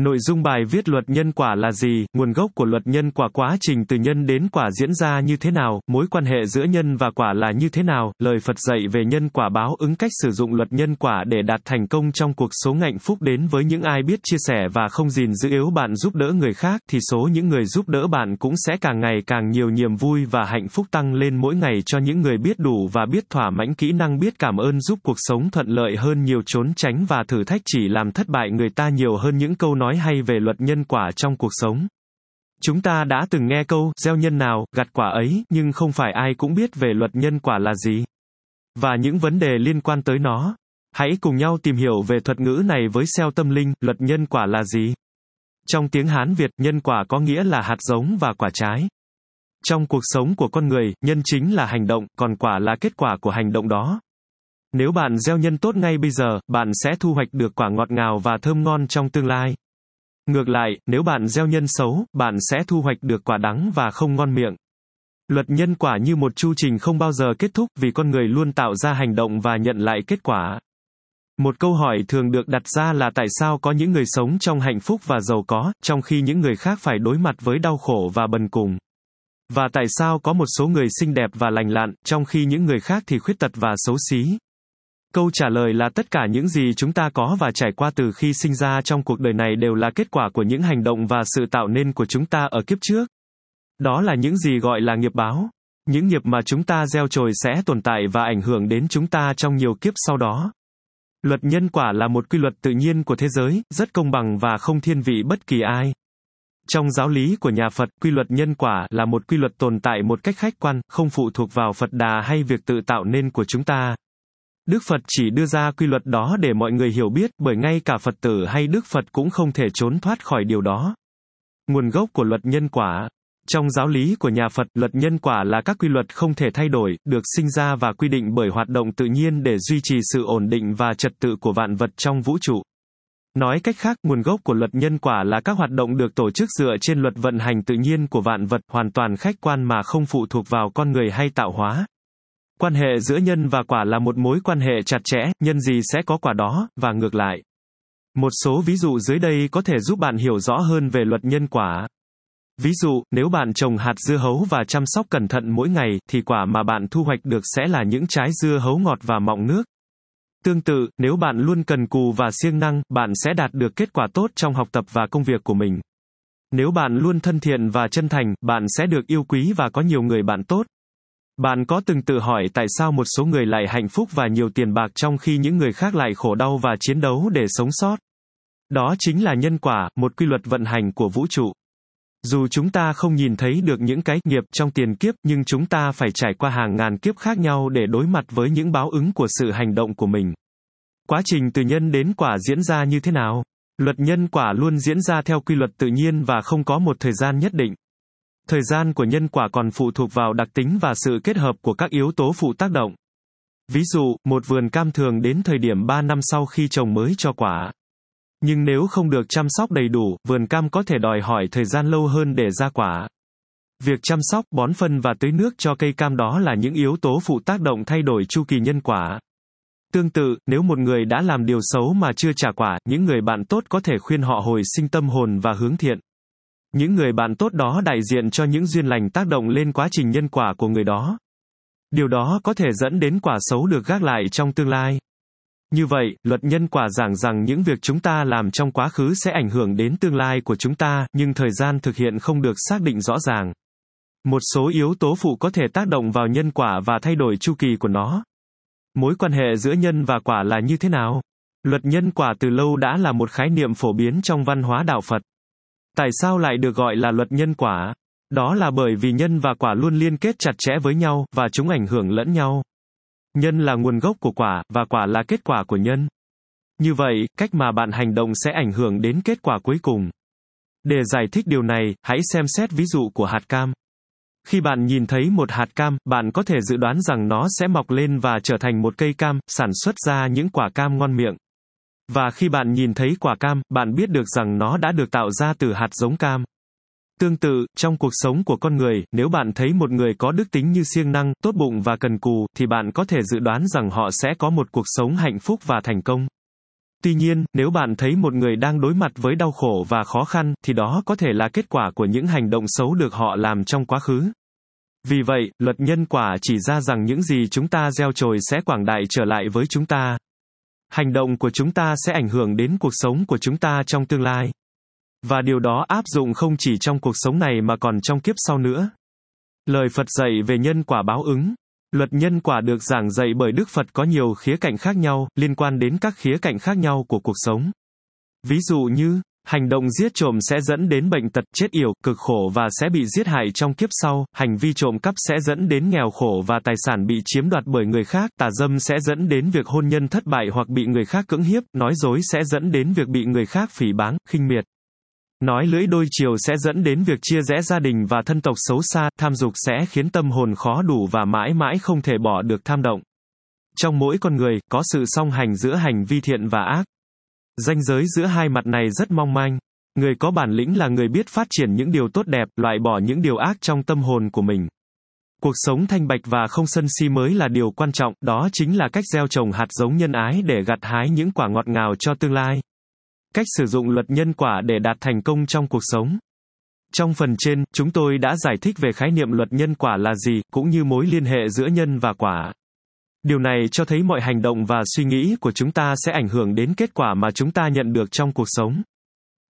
Nội dung bài viết luật nhân quả là gì, nguồn gốc của luật nhân quả quá trình từ nhân đến quả diễn ra như thế nào, mối quan hệ giữa nhân và quả là như thế nào, lời Phật dạy về nhân quả báo ứng cách sử dụng luật nhân quả để đạt thành công trong cuộc sống hạnh phúc đến với những ai biết chia sẻ và không gìn giữ yếu bạn giúp đỡ người khác, thì số những người giúp đỡ bạn cũng sẽ càng ngày càng nhiều niềm vui và hạnh phúc tăng lên mỗi ngày cho những người biết đủ và biết thỏa mãn kỹ năng biết cảm ơn giúp cuộc sống thuận lợi hơn nhiều trốn tránh và thử thách chỉ làm thất bại người ta nhiều hơn. Những câu nói nói hay về luật nhân quả trong cuộc sống. Chúng ta đã từng nghe câu, gieo nhân nào, gặt quả ấy, nhưng không phải ai cũng biết về luật nhân quả là gì. Và những vấn đề liên quan tới nó. Hãy cùng nhau tìm hiểu về thuật ngữ này với SEO tâm linh, luật nhân quả là gì? Trong tiếng Hán Việt, nhân quả có nghĩa là hạt giống và quả trái. Trong cuộc sống của con người, nhân chính là hành động, còn quả là kết quả của hành động đó. Nếu bạn gieo nhân tốt ngay bây giờ, bạn sẽ thu hoạch được quả ngọt ngào và thơm ngon trong tương lai. Ngược lại, nếu bạn gieo nhân xấu, bạn sẽ thu hoạch được quả đắng và không ngon miệng. Luật nhân quả như một chu trình không bao giờ kết thúc vì con người luôn tạo ra hành động và nhận lại kết quả. Một câu hỏi thường được đặt ra là tại sao có những người sống trong hạnh phúc và giàu có, trong khi những người khác phải đối mặt với đau khổ và bần cùng. Và tại sao có một số người xinh đẹp và lành lặn, trong khi những người khác thì khuyết tật và xấu xí. Câu trả lời là tất cả những gì chúng ta có và trải qua từ khi sinh ra trong cuộc đời này đều là kết quả của những hành động và sự tạo nên của chúng ta ở kiếp trước. Đó là những gì gọi là nghiệp báo. Những nghiệp mà chúng ta gieo trồi sẽ tồn tại và ảnh hưởng đến chúng ta trong nhiều kiếp sau đó. Luật nhân quả là một quy luật tự nhiên của thế giới, rất công bằng và không thiên vị bất kỳ ai. Trong giáo lý của nhà Phật, quy luật nhân quả là một quy luật tồn tại một cách khách quan, không phụ thuộc vào Phật Đà hay việc tự tạo nên của chúng ta. Đức Phật chỉ đưa ra quy luật đó để mọi người hiểu biết, bởi ngay cả Phật tử hay Đức Phật cũng không thể trốn thoát khỏi điều đó. Nguồn gốc của luật nhân quả trong giáo lý của nhà Phật, luật nhân quả là các quy luật không thể thay đổi, được sinh ra và quy định bởi hoạt động tự nhiên để duy trì sự ổn định và trật tự của vạn vật trong vũ trụ. Nói cách khác, nguồn gốc của luật nhân quả là các hoạt động được tổ chức dựa trên luật vận hành tự nhiên của vạn vật, hoàn toàn khách quan mà không phụ thuộc vào con người hay tạo hóa. Quan hệ giữa nhân và quả là một mối quan hệ chặt chẽ, nhân gì sẽ có quả đó, và ngược lại. Một số ví dụ dưới đây có thể giúp bạn hiểu rõ hơn về luật nhân quả. Ví dụ, nếu bạn trồng hạt dưa hấu và chăm sóc cẩn thận mỗi ngày, thì quả mà bạn thu hoạch được sẽ là những trái dưa hấu ngọt và mọng nước. Tương tự, nếu bạn luôn cần cù và siêng năng, bạn sẽ đạt được kết quả tốt trong học tập và công việc của mình. Nếu bạn luôn thân thiện và chân thành, bạn sẽ được yêu quý và có nhiều người bạn tốt. Bạn có từng tự hỏi tại sao một số người lại hạnh phúc và nhiều tiền bạc trong khi những người khác lại khổ đau và chiến đấu để sống sót? Đó chính là nhân quả, một quy luật vận hành của vũ trụ. Dù chúng ta không nhìn thấy được những cái nghiệp trong tiền kiếp, nhưng chúng ta phải trải qua hàng ngàn kiếp khác nhau để đối mặt với những báo ứng của sự hành động của mình. Quá trình từ nhân đến quả diễn ra như thế nào? Luật nhân quả luôn diễn ra theo quy luật tự nhiên và không có một thời gian nhất định. Thời gian của nhân quả còn phụ thuộc vào đặc tính và sự kết hợp của các yếu tố phụ tác động. Ví dụ, một vườn cam thường đến thời điểm 3 năm sau khi trồng mới cho quả. Nhưng nếu không được chăm sóc đầy đủ, vườn cam có thể đòi hỏi thời gian lâu hơn để ra quả. Việc chăm sóc, bón phân và tưới nước cho cây cam đó là những yếu tố phụ tác động thay đổi chu kỳ nhân quả. Tương tự, nếu một người đã làm điều xấu mà chưa trả quả, những người bạn tốt có thể khuyên họ hồi sinh tâm hồn và hướng thiện. Những người bạn tốt đó đại diện cho những duyên lành tác động lên quá trình nhân quả của người đó. Điều đó có thể dẫn đến quả xấu được gác lại trong tương lai. Như vậy, luật nhân quả giảng rằng những việc chúng ta làm trong quá khứ sẽ ảnh hưởng đến tương lai của chúng ta, nhưng thời gian thực hiện không được xác định rõ ràng. Một số yếu tố phụ có thể tác động vào nhân quả và thay đổi chu kỳ của nó. Mối quan hệ giữa nhân và quả là như thế nào? Luật nhân quả từ lâu đã là một khái niệm phổ biến trong văn hóa đạo Phật. Tại sao lại được gọi là luật nhân quả? Đó là bởi vì nhân và quả luôn liên kết chặt chẽ với nhau, và chúng ảnh hưởng lẫn nhau. Nhân là nguồn gốc của quả, và quả là kết quả của nhân. Như vậy, cách mà bạn hành động sẽ ảnh hưởng đến kết quả cuối cùng. Để giải thích điều này, hãy xem xét ví dụ của hạt cam. Khi bạn nhìn thấy một hạt cam, bạn có thể dự đoán rằng nó sẽ mọc lên và trở thành một cây cam, sản xuất ra những quả cam ngon miệng. Và khi bạn nhìn thấy quả cam, bạn biết được rằng nó đã được tạo ra từ hạt giống cam. Tương tự, trong cuộc sống của con người, nếu bạn thấy một người có đức tính như siêng năng, tốt bụng và cần cù, thì bạn có thể dự đoán rằng họ sẽ có một cuộc sống hạnh phúc và thành công. Tuy nhiên, nếu bạn thấy một người đang đối mặt với đau khổ và khó khăn, thì đó có thể là kết quả của những hành động xấu được họ làm trong quá khứ. Vì vậy, luật nhân quả chỉ ra rằng những gì chúng ta gieo trồi sẽ quảng đại trở lại với chúng ta. Hành động của chúng ta sẽ ảnh hưởng đến cuộc sống của chúng ta trong tương lai. Và điều đó áp dụng không chỉ trong cuộc sống này mà còn trong kiếp sau nữa. Lời Phật dạy về nhân quả báo ứng. Luật nhân quả được giảng dạy bởi Đức Phật có nhiều khía cạnh khác nhau, liên quan đến các khía cạnh khác nhau của cuộc sống. Ví dụ như, Hành động giết trộm sẽ dẫn đến bệnh tật, chết yểu, cực khổ và sẽ bị giết hại trong kiếp sau, hành vi trộm cắp sẽ dẫn đến nghèo khổ và tài sản bị chiếm đoạt bởi người khác, tà dâm sẽ dẫn đến việc hôn nhân thất bại hoặc bị người khác cưỡng hiếp, nói dối sẽ dẫn đến việc bị người khác phỉ báng, khinh miệt. Nói lưỡi đôi chiều sẽ dẫn đến việc chia rẽ gia đình và thân tộc xấu xa, tham dục sẽ khiến tâm hồn khó đủ và mãi mãi không thể bỏ được tham động. Trong mỗi con người, có sự song hành giữa hành vi thiện và ác. Danh giới giữa hai mặt này rất mong manh. Người có bản lĩnh là người biết phát triển những điều tốt đẹp, loại bỏ những điều ác trong tâm hồn của mình. Cuộc sống thanh bạch và không sân si mới là điều quan trọng, đó chính là cách gieo trồng hạt giống nhân ái để gặt hái những quả ngọt ngào cho tương lai. Cách sử dụng luật nhân quả để đạt thành công trong cuộc sống. Trong phần trên, chúng tôi đã giải thích về khái niệm luật nhân quả là gì, cũng như mối liên hệ giữa nhân và quả. Điều này cho thấy mọi hành động và suy nghĩ của chúng ta sẽ ảnh hưởng đến kết quả mà chúng ta nhận được trong cuộc sống.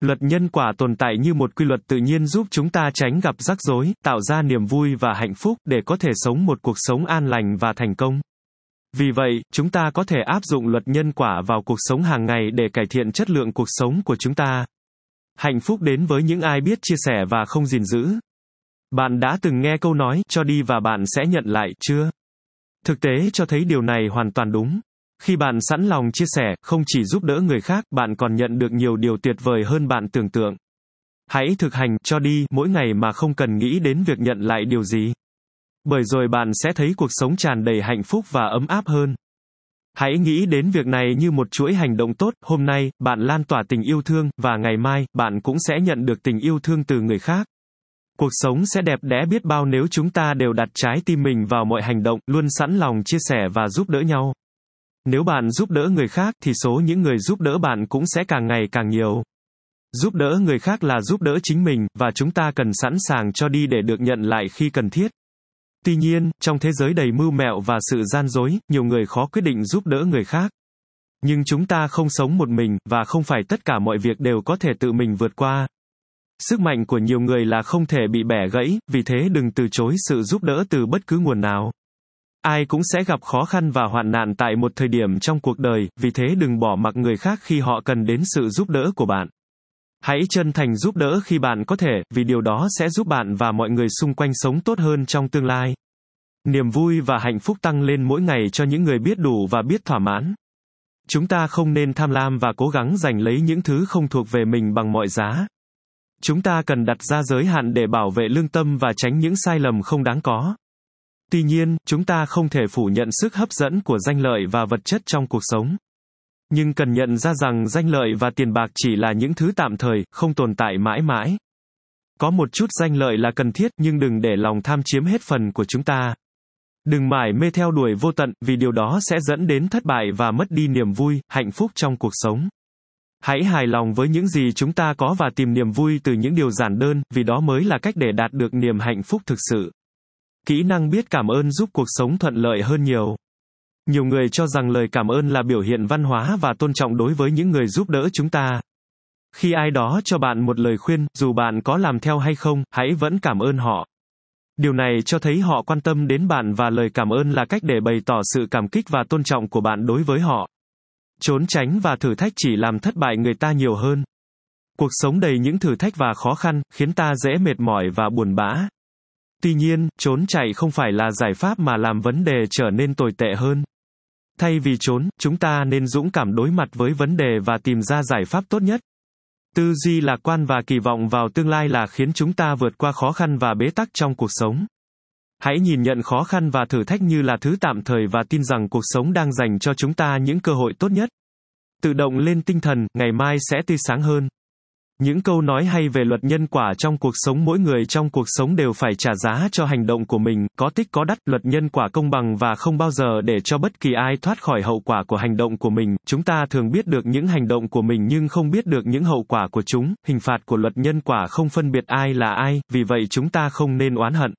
Luật nhân quả tồn tại như một quy luật tự nhiên giúp chúng ta tránh gặp rắc rối, tạo ra niềm vui và hạnh phúc để có thể sống một cuộc sống an lành và thành công. Vì vậy, chúng ta có thể áp dụng luật nhân quả vào cuộc sống hàng ngày để cải thiện chất lượng cuộc sống của chúng ta. Hạnh phúc đến với những ai biết chia sẻ và không gìn giữ. Bạn đã từng nghe câu nói, cho đi và bạn sẽ nhận lại, chưa? Thực tế cho thấy điều này hoàn toàn đúng. Khi bạn sẵn lòng chia sẻ, không chỉ giúp đỡ người khác, bạn còn nhận được nhiều điều tuyệt vời hơn bạn tưởng tượng. Hãy thực hành, cho đi, mỗi ngày mà không cần nghĩ đến việc nhận lại điều gì. Bởi rồi bạn sẽ thấy cuộc sống tràn đầy hạnh phúc và ấm áp hơn. Hãy nghĩ đến việc này như một chuỗi hành động tốt, hôm nay, bạn lan tỏa tình yêu thương, và ngày mai, bạn cũng sẽ nhận được tình yêu thương từ người khác. Cuộc sống sẽ đẹp đẽ biết bao nếu chúng ta đều đặt trái tim mình vào mọi hành động, luôn sẵn lòng chia sẻ và giúp đỡ nhau. Nếu bạn giúp đỡ người khác thì số những người giúp đỡ bạn cũng sẽ càng ngày càng nhiều. Giúp đỡ người khác là giúp đỡ chính mình, và chúng ta cần sẵn sàng cho đi để được nhận lại khi cần thiết. Tuy nhiên, trong thế giới đầy mưu mẹo và sự gian dối, nhiều người khó quyết định giúp đỡ người khác. Nhưng chúng ta không sống một mình, và không phải tất cả mọi việc đều có thể tự mình vượt qua. Sức mạnh của nhiều người là không thể bị bẻ gãy, vì thế đừng từ chối sự giúp đỡ từ bất cứ nguồn nào. Ai cũng sẽ gặp khó khăn và hoạn nạn tại một thời điểm trong cuộc đời, vì thế đừng bỏ mặc người khác khi họ cần đến sự giúp đỡ của bạn. Hãy chân thành giúp đỡ khi bạn có thể, vì điều đó sẽ giúp bạn và mọi người xung quanh sống tốt hơn trong tương lai. Niềm vui và hạnh phúc tăng lên mỗi ngày cho những người biết đủ và biết thỏa mãn. Chúng ta không nên tham lam và cố gắng giành lấy những thứ không thuộc về mình bằng mọi giá. Chúng ta cần đặt ra giới hạn để bảo vệ lương tâm và tránh những sai lầm không đáng có. Tuy nhiên, chúng ta không thể phủ nhận sức hấp dẫn của danh lợi và vật chất trong cuộc sống. Nhưng cần nhận ra rằng danh lợi và tiền bạc chỉ là những thứ tạm thời, không tồn tại mãi mãi. Có một chút danh lợi là cần thiết nhưng đừng để lòng tham chiếm hết phần của chúng ta. Đừng mải mê theo đuổi vô tận, vì điều đó sẽ dẫn đến thất bại và mất đi niềm vui, hạnh phúc trong cuộc sống. Hãy hài lòng với những gì chúng ta có và tìm niềm vui từ những điều giản đơn, vì đó mới là cách để đạt được niềm hạnh phúc thực sự. Kỹ năng biết cảm ơn giúp cuộc sống thuận lợi hơn nhiều. Nhiều người cho rằng lời cảm ơn là biểu hiện văn hóa và tôn trọng đối với những người giúp đỡ chúng ta. Khi ai đó cho bạn một lời khuyên, dù bạn có làm theo hay không, hãy vẫn cảm ơn họ. Điều này cho thấy họ quan tâm đến bạn và lời cảm ơn là cách để bày tỏ sự cảm kích và tôn trọng của bạn đối với họ. Trốn tránh và thử thách chỉ làm thất bại người ta nhiều hơn. Cuộc sống đầy những thử thách và khó khăn, khiến ta dễ mệt mỏi và buồn bã. Tuy nhiên, trốn chạy không phải là giải pháp mà làm vấn đề trở nên tồi tệ hơn. Thay vì trốn, chúng ta nên dũng cảm đối mặt với vấn đề và tìm ra giải pháp tốt nhất. Tư duy lạc quan và kỳ vọng vào tương lai là khiến chúng ta vượt qua khó khăn và bế tắc trong cuộc sống. Hãy nhìn nhận khó khăn và thử thách như là thứ tạm thời và tin rằng cuộc sống đang dành cho chúng ta những cơ hội tốt nhất. Tự động lên tinh thần, ngày mai sẽ tươi sáng hơn. Những câu nói hay về luật nhân quả trong cuộc sống mỗi người trong cuộc sống đều phải trả giá cho hành động của mình, có tích có đắt, luật nhân quả công bằng và không bao giờ để cho bất kỳ ai thoát khỏi hậu quả của hành động của mình. Chúng ta thường biết được những hành động của mình nhưng không biết được những hậu quả của chúng. Hình phạt của luật nhân quả không phân biệt ai là ai, vì vậy chúng ta không nên oán hận.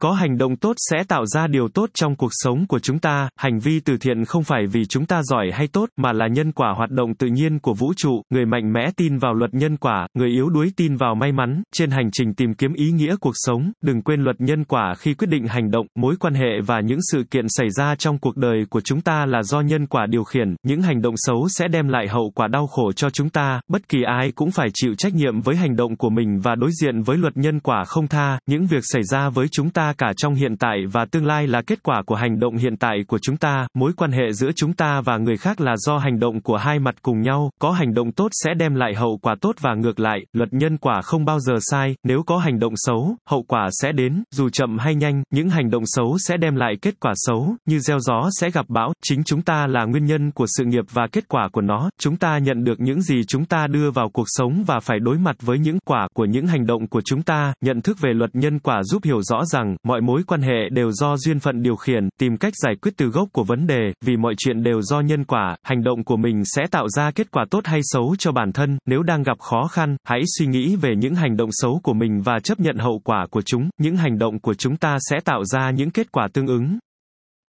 Có hành động tốt sẽ tạo ra điều tốt trong cuộc sống của chúng ta, hành vi từ thiện không phải vì chúng ta giỏi hay tốt, mà là nhân quả hoạt động tự nhiên của vũ trụ, người mạnh mẽ tin vào luật nhân quả, người yếu đuối tin vào may mắn, trên hành trình tìm kiếm ý nghĩa cuộc sống, đừng quên luật nhân quả khi quyết định hành động, mối quan hệ và những sự kiện xảy ra trong cuộc đời của chúng ta là do nhân quả điều khiển, những hành động xấu sẽ đem lại hậu quả đau khổ cho chúng ta, bất kỳ ai cũng phải chịu trách nhiệm với hành động của mình và đối diện với luật nhân quả không tha, những việc xảy ra với chúng ta cả trong hiện tại và tương lai là kết quả của hành động hiện tại của chúng ta, mối quan hệ giữa chúng ta và người khác là do hành động của hai mặt cùng nhau, có hành động tốt sẽ đem lại hậu quả tốt và ngược lại, luật nhân quả không bao giờ sai, nếu có hành động xấu, hậu quả sẽ đến, dù chậm hay nhanh, những hành động xấu sẽ đem lại kết quả xấu, như gieo gió sẽ gặp bão, chính chúng ta là nguyên nhân của sự nghiệp và kết quả của nó, chúng ta nhận được những gì chúng ta đưa vào cuộc sống và phải đối mặt với những quả của những hành động của chúng ta, nhận thức về luật nhân quả giúp hiểu rõ rằng, mọi mối quan hệ đều do duyên phận điều khiển, tìm cách giải quyết từ gốc của vấn đề, vì mọi chuyện đều do nhân quả, hành động của mình sẽ tạo ra kết quả tốt hay xấu cho bản thân, nếu đang gặp khó khăn, hãy suy nghĩ về những hành động xấu của mình và chấp nhận hậu quả của chúng, những hành động của chúng ta sẽ tạo ra những kết quả tương ứng.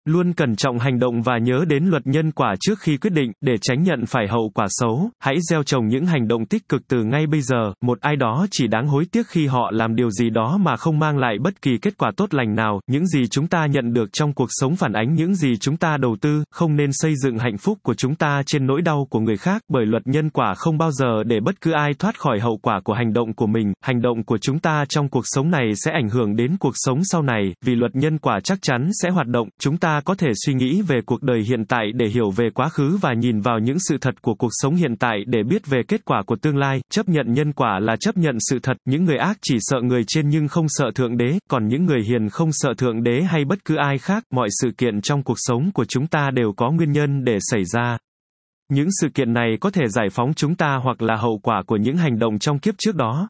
Luôn cẩn trọng hành động và nhớ đến luật nhân quả trước khi quyết định, để tránh nhận phải hậu quả xấu, hãy gieo trồng những hành động tích cực từ ngay bây giờ, một ai đó chỉ đáng hối tiếc khi họ làm điều gì đó mà không mang lại bất kỳ kết quả tốt lành nào, những gì chúng ta nhận được trong cuộc sống phản ánh những gì chúng ta đầu tư, không nên xây dựng hạnh phúc của chúng ta trên nỗi đau của người khác, bởi luật nhân quả không bao giờ để bất cứ ai thoát khỏi hậu quả của hành động của mình, hành động của chúng ta trong cuộc sống này sẽ ảnh hưởng đến cuộc sống sau này, vì luật nhân quả chắc chắn sẽ hoạt động, chúng ta ta có thể suy nghĩ về cuộc đời hiện tại để hiểu về quá khứ và nhìn vào những sự thật của cuộc sống hiện tại để biết về kết quả của tương lai. Chấp nhận nhân quả là chấp nhận sự thật, những người ác chỉ sợ người trên nhưng không sợ thượng đế, còn những người hiền không sợ thượng đế hay bất cứ ai khác. Mọi sự kiện trong cuộc sống của chúng ta đều có nguyên nhân để xảy ra. Những sự kiện này có thể giải phóng chúng ta hoặc là hậu quả của những hành động trong kiếp trước đó.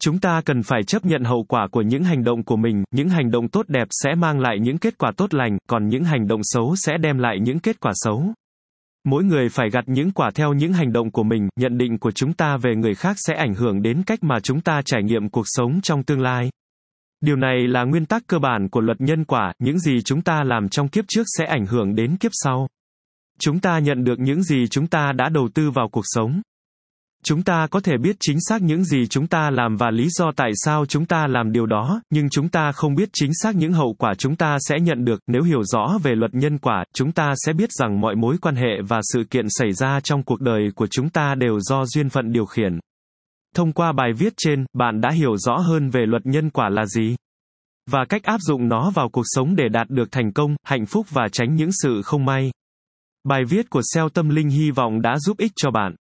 Chúng ta cần phải chấp nhận hậu quả của những hành động của mình, những hành động tốt đẹp sẽ mang lại những kết quả tốt lành, còn những hành động xấu sẽ đem lại những kết quả xấu. Mỗi người phải gặt những quả theo những hành động của mình, nhận định của chúng ta về người khác sẽ ảnh hưởng đến cách mà chúng ta trải nghiệm cuộc sống trong tương lai. Điều này là nguyên tắc cơ bản của luật nhân quả, những gì chúng ta làm trong kiếp trước sẽ ảnh hưởng đến kiếp sau. Chúng ta nhận được những gì chúng ta đã đầu tư vào cuộc sống. Chúng ta có thể biết chính xác những gì chúng ta làm và lý do tại sao chúng ta làm điều đó, nhưng chúng ta không biết chính xác những hậu quả chúng ta sẽ nhận được. Nếu hiểu rõ về luật nhân quả, chúng ta sẽ biết rằng mọi mối quan hệ và sự kiện xảy ra trong cuộc đời của chúng ta đều do duyên phận điều khiển. Thông qua bài viết trên, bạn đã hiểu rõ hơn về luật nhân quả là gì và cách áp dụng nó vào cuộc sống để đạt được thành công, hạnh phúc và tránh những sự không may. Bài viết của SEO Tâm Linh hy vọng đã giúp ích cho bạn.